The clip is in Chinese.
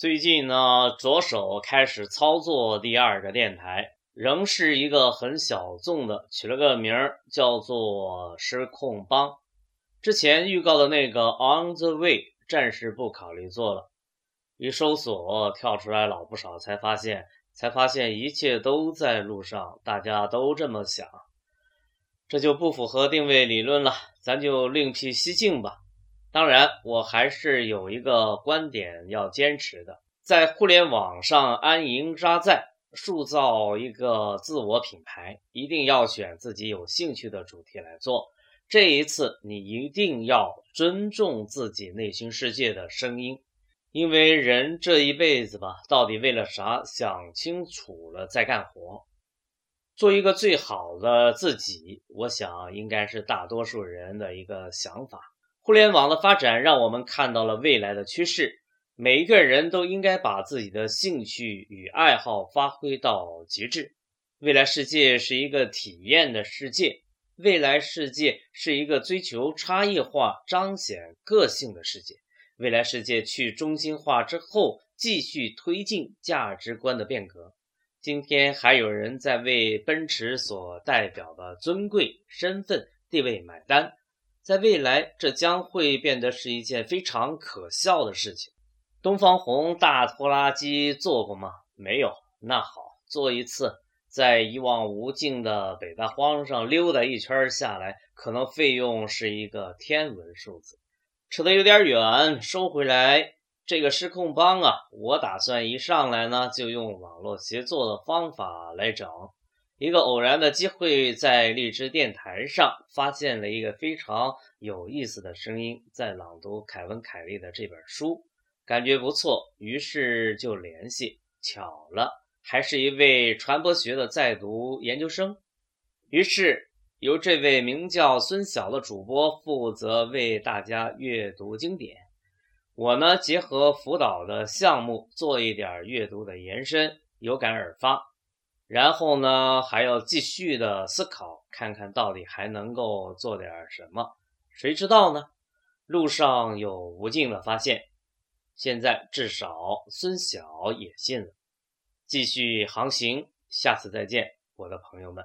最近呢，着手开始操作第二个电台，仍是一个很小众的，取了个名儿叫做“失控帮”。之前预告的那个 “On the Way” 暂时不考虑做了。一搜索跳出来老不少，才发现，才发现一切都在路上，大家都这么想，这就不符合定位理论了，咱就另辟蹊径吧。当然，我还是有一个观点要坚持的，在互联网上安营扎寨，塑造一个自我品牌，一定要选自己有兴趣的主题来做。这一次，你一定要尊重自己内心世界的声音，因为人这一辈子吧，到底为了啥？想清楚了再干活，做一个最好的自己。我想，应该是大多数人的一个想法。互联网的发展让我们看到了未来的趋势。每一个人都应该把自己的兴趣与爱好发挥到极致。未来世界是一个体验的世界，未来世界是一个追求差异化、彰显个性的世界。未来世界去中心化之后，继续推进价值观的变革。今天还有人在为奔驰所代表的尊贵身份地位买单。在未来，这将会变得是一件非常可笑的事情。东方红大拖拉机做过吗？没有。那好，做一次，在一望无尽的北大荒上溜达一圈下来，可能费用是一个天文数字。扯得有点远，收回来。这个失控帮啊，我打算一上来呢，就用网络协作的方法来整。一个偶然的机会，在荔枝电台上发现了一个非常有意思的声音，在朗读凯文·凯利的这本书，感觉不错，于是就联系。巧了，还是一位传播学的在读研究生。于是由这位名叫孙晓的主播负责为大家阅读经典，我呢结合辅导的项目做一点阅读的延伸，有感而发。然后呢，还要继续的思考，看看到底还能够做点什么？谁知道呢？路上有无尽的发现，现在至少孙晓也信了。继续航行，下次再见，我的朋友们。